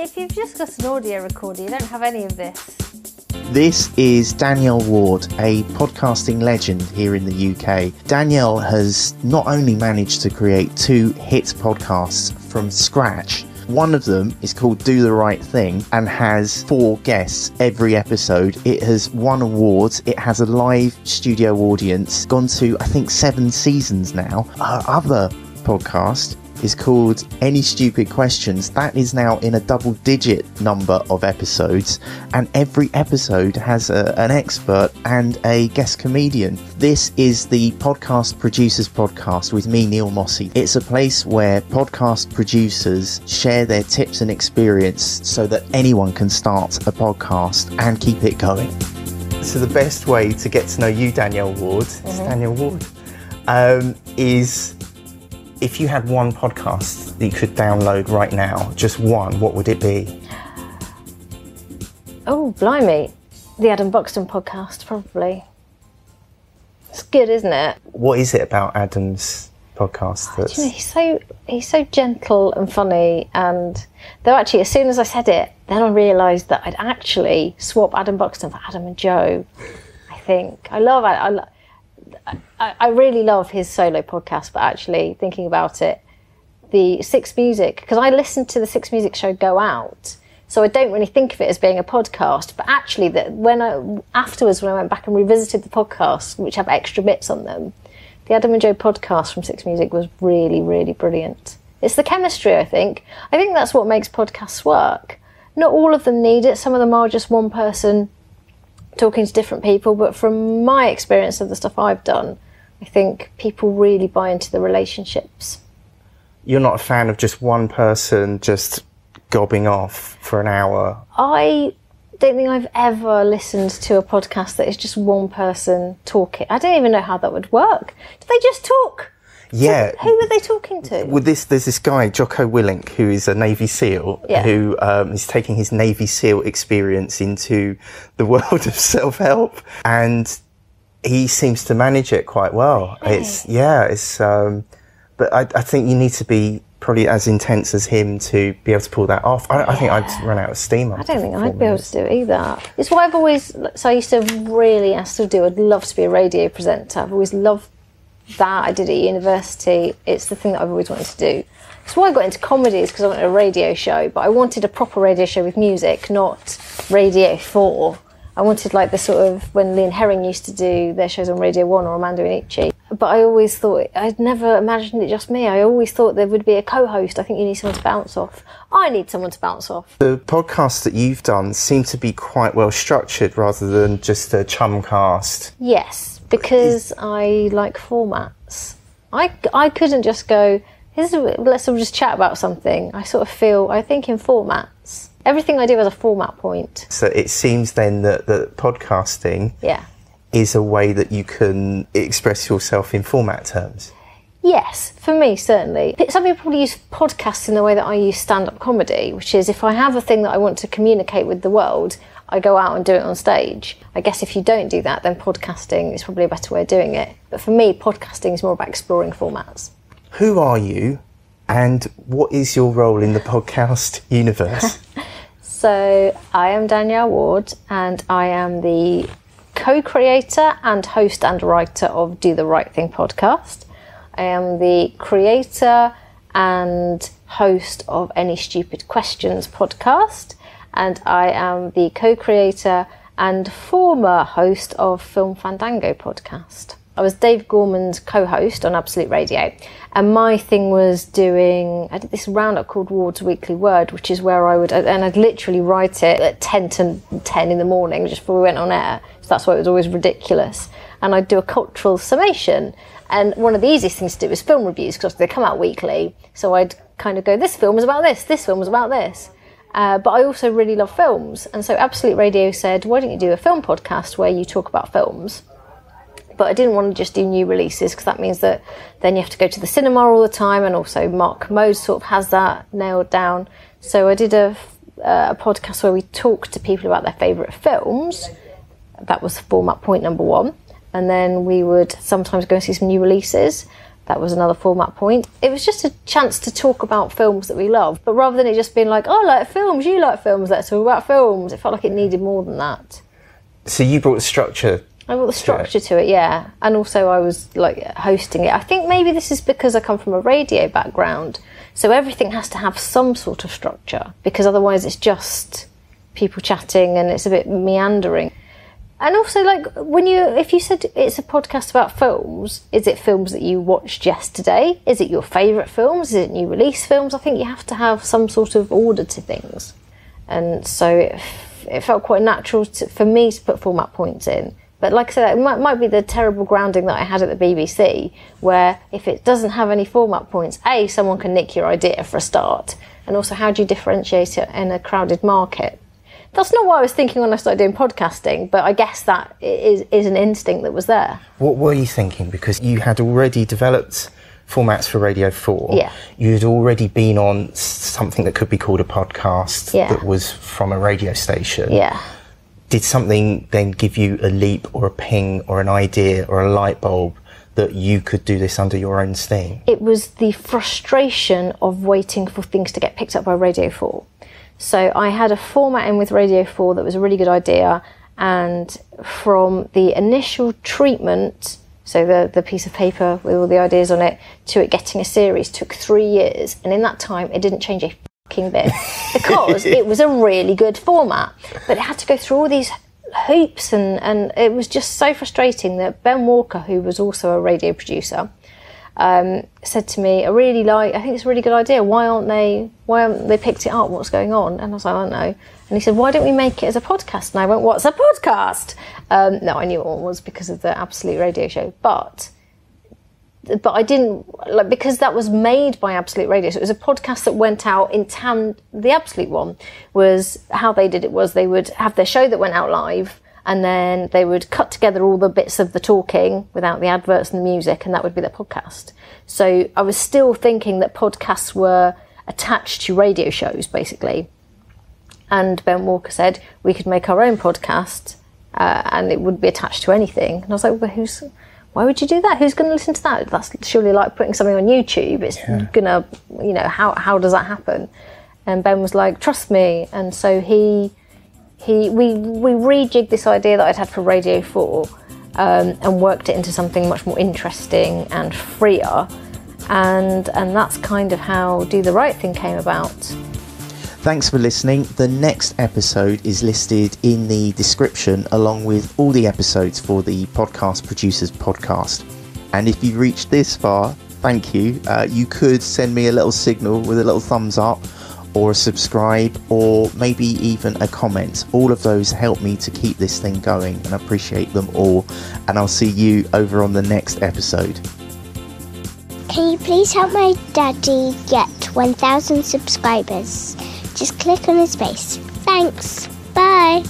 if you've just got an audio recorder, you don't have any of this. This is Danielle Ward, a podcasting legend here in the UK. Danielle has not only managed to create two hit podcasts from scratch, one of them is called Do the Right Thing and has four guests every episode. It has won awards. It has a live studio audience, gone to, I think, seven seasons now. Her other podcast is called Any Stupid Questions. That is now in a double digit number of episodes, and every episode has a, an expert and a guest comedian. This is the Podcast Producers Podcast with me, Neil Mossy. It's a place where podcast producers share their tips and experience so that anyone can start a podcast and keep it going. So, the best way to get to know you, Danielle Ward, mm-hmm. Danielle Ward, um, is if you had one podcast that you could download right now, just one, what would it be? Oh, blimey. The Adam Buxton podcast, probably. It's good, isn't it? What is it about Adam's podcast that's... You know, he's so he's so gentle and funny and though actually as soon as I said it, then I realised that I'd actually swap Adam Buxton for Adam and Joe. I think. I love it. I love I, I really love his solo podcast, but actually thinking about it, the Six Music, because I listened to the Six Music show Go Out, so I don't really think of it as being a podcast. But actually, that when I afterwards when I went back and revisited the podcasts, which have extra bits on them, the Adam and Joe podcast from Six Music was really, really brilliant. It's the chemistry, I think. I think that's what makes podcasts work. Not all of them need it. Some of them are just one person talking to different people, but from my experience of the stuff I've done, I think people really buy into the relationships. You're not a fan of just one person just gobbing off for an hour? I don't think I've ever listened to a podcast that is just one person talking. I don't even know how that would work. Do they just talk? Yeah. who were they talking to? With this, there's this guy Jocko Willink who is a Navy SEAL yeah. who um, is taking his Navy SEAL experience into the world of self-help, and he seems to manage it quite well. Really? It's yeah, it's. Um, but I, I, think you need to be probably as intense as him to be able to pull that off. I. I think I'd run out of steam. I don't think I'd be able to do it either. It's what I've always. So I used to really, I still do. I'd love to be a radio presenter. I've always loved that I did it at university. It's the thing that I've always wanted to do. That's why I got into comedy is because I wanted a radio show, but I wanted a proper radio show with music, not Radio 4. I wanted like the sort of when Lee and Herring used to do their shows on Radio 1 or Armando Iannucci. But I always thought, I'd never imagined it just me. I always thought there would be a co host. I think you need someone to bounce off. I need someone to bounce off. The podcasts that you've done seem to be quite well structured rather than just a chum cast. Yes, because I like formats. I, I couldn't just go, Here's a, let's all just chat about something. I sort of feel, I think in formats. Everything I do has a format point. So it seems then that, that podcasting yeah. is a way that you can express yourself in format terms. Yes, for me, certainly. Some people probably use podcasts in the way that I use stand up comedy, which is if I have a thing that I want to communicate with the world, I go out and do it on stage. I guess if you don't do that, then podcasting is probably a better way of doing it. But for me, podcasting is more about exploring formats. Who are you and what is your role in the podcast universe? So, I am Danielle Ward and I am the co creator and host and writer of Do the Right Thing podcast. I am the creator and host of Any Stupid Questions podcast and I am the co creator and former host of Film Fandango podcast. I was Dave Gorman's co host on Absolute Radio, and my thing was doing, I did this roundup called Ward's Weekly Word, which is where I would, and I'd literally write it at 10 to 10 in the morning just before we went on air. So that's why it was always ridiculous. And I'd do a cultural summation. And one of the easiest things to do is film reviews because they come out weekly. So I'd kind of go, this film was about this, this film was about this. Uh, but I also really love films. And so Absolute Radio said, why don't you do a film podcast where you talk about films? But I didn't want to just do new releases because that means that then you have to go to the cinema all the time. And also Mark Kermode sort of has that nailed down. So I did a, uh, a podcast where we talked to people about their favourite films. That was format point number one. And then we would sometimes go and see some new releases. That was another format point. It was just a chance to talk about films that we love, but rather than it just being like, oh, I like films, you like films, let's talk about films, it felt like it needed more than that. So you brought structure I brought the structure to it. to it, yeah. And also, I was like hosting it. I think maybe this is because I come from a radio background, so everything has to have some sort of structure because otherwise, it's just people chatting and it's a bit meandering. And also, like when you, if you said it's a podcast about films, is it films that you watched yesterday? Is it your favourite films? Is it new release films? I think you have to have some sort of order to things, and so it, it felt quite natural to, for me to put format points in. But like I said, it might, might be the terrible grounding that I had at the BBC, where if it doesn't have any format points, A, someone can nick your idea for a start, and also how do you differentiate it in a crowded market? That's not what I was thinking when I started doing podcasting, but I guess that is, is an instinct that was there. What were you thinking? Because you had already developed formats for Radio 4. Yeah. You'd already been on something that could be called a podcast yeah. that was from a radio station. Yeah did something then give you a leap or a ping or an idea or a light bulb that you could do this under your own steam? It was the frustration of waiting for things to get picked up by Radio 4. So I had a format in with Radio 4 that was a really good idea, and from the initial treatment, so the, the piece of paper with all the ideas on it, to it getting a series took three years, and in that time it didn't change a bit because it was a really good format. But it had to go through all these hoops and, and it was just so frustrating that Ben Walker, who was also a radio producer, um, said to me, I really like, I think it's a really good idea. Why aren't they, why haven't they picked it up? What's going on? And I was like, I don't know. And he said, why don't we make it as a podcast? And I went, what's a podcast? Um, no, I knew what it was because of the Absolute Radio Show. But but I didn't like because that was made by Absolute Radio. So it was a podcast that went out in town. The Absolute one was how they did it was they would have their show that went out live, and then they would cut together all the bits of the talking without the adverts and the music, and that would be their podcast. So I was still thinking that podcasts were attached to radio shows, basically. And Ben Walker said we could make our own podcast, uh, and it would be attached to anything. And I was like, well, who's why would you do that? Who's going to listen to that? That's surely like putting something on YouTube. It's yeah. gonna, you know, how how does that happen? And Ben was like, trust me. And so he he we we rejigged this idea that I'd had for Radio Four um, and worked it into something much more interesting and freer. And and that's kind of how Do the Right Thing came about. Thanks for listening. The next episode is listed in the description along with all the episodes for the Podcast Producers Podcast. And if you've reached this far, thank you. Uh, you could send me a little signal with a little thumbs up or a subscribe or maybe even a comment. All of those help me to keep this thing going and I appreciate them all. And I'll see you over on the next episode. Can you please help my daddy get 1,000 subscribers? Just click on his face. Thanks. Bye.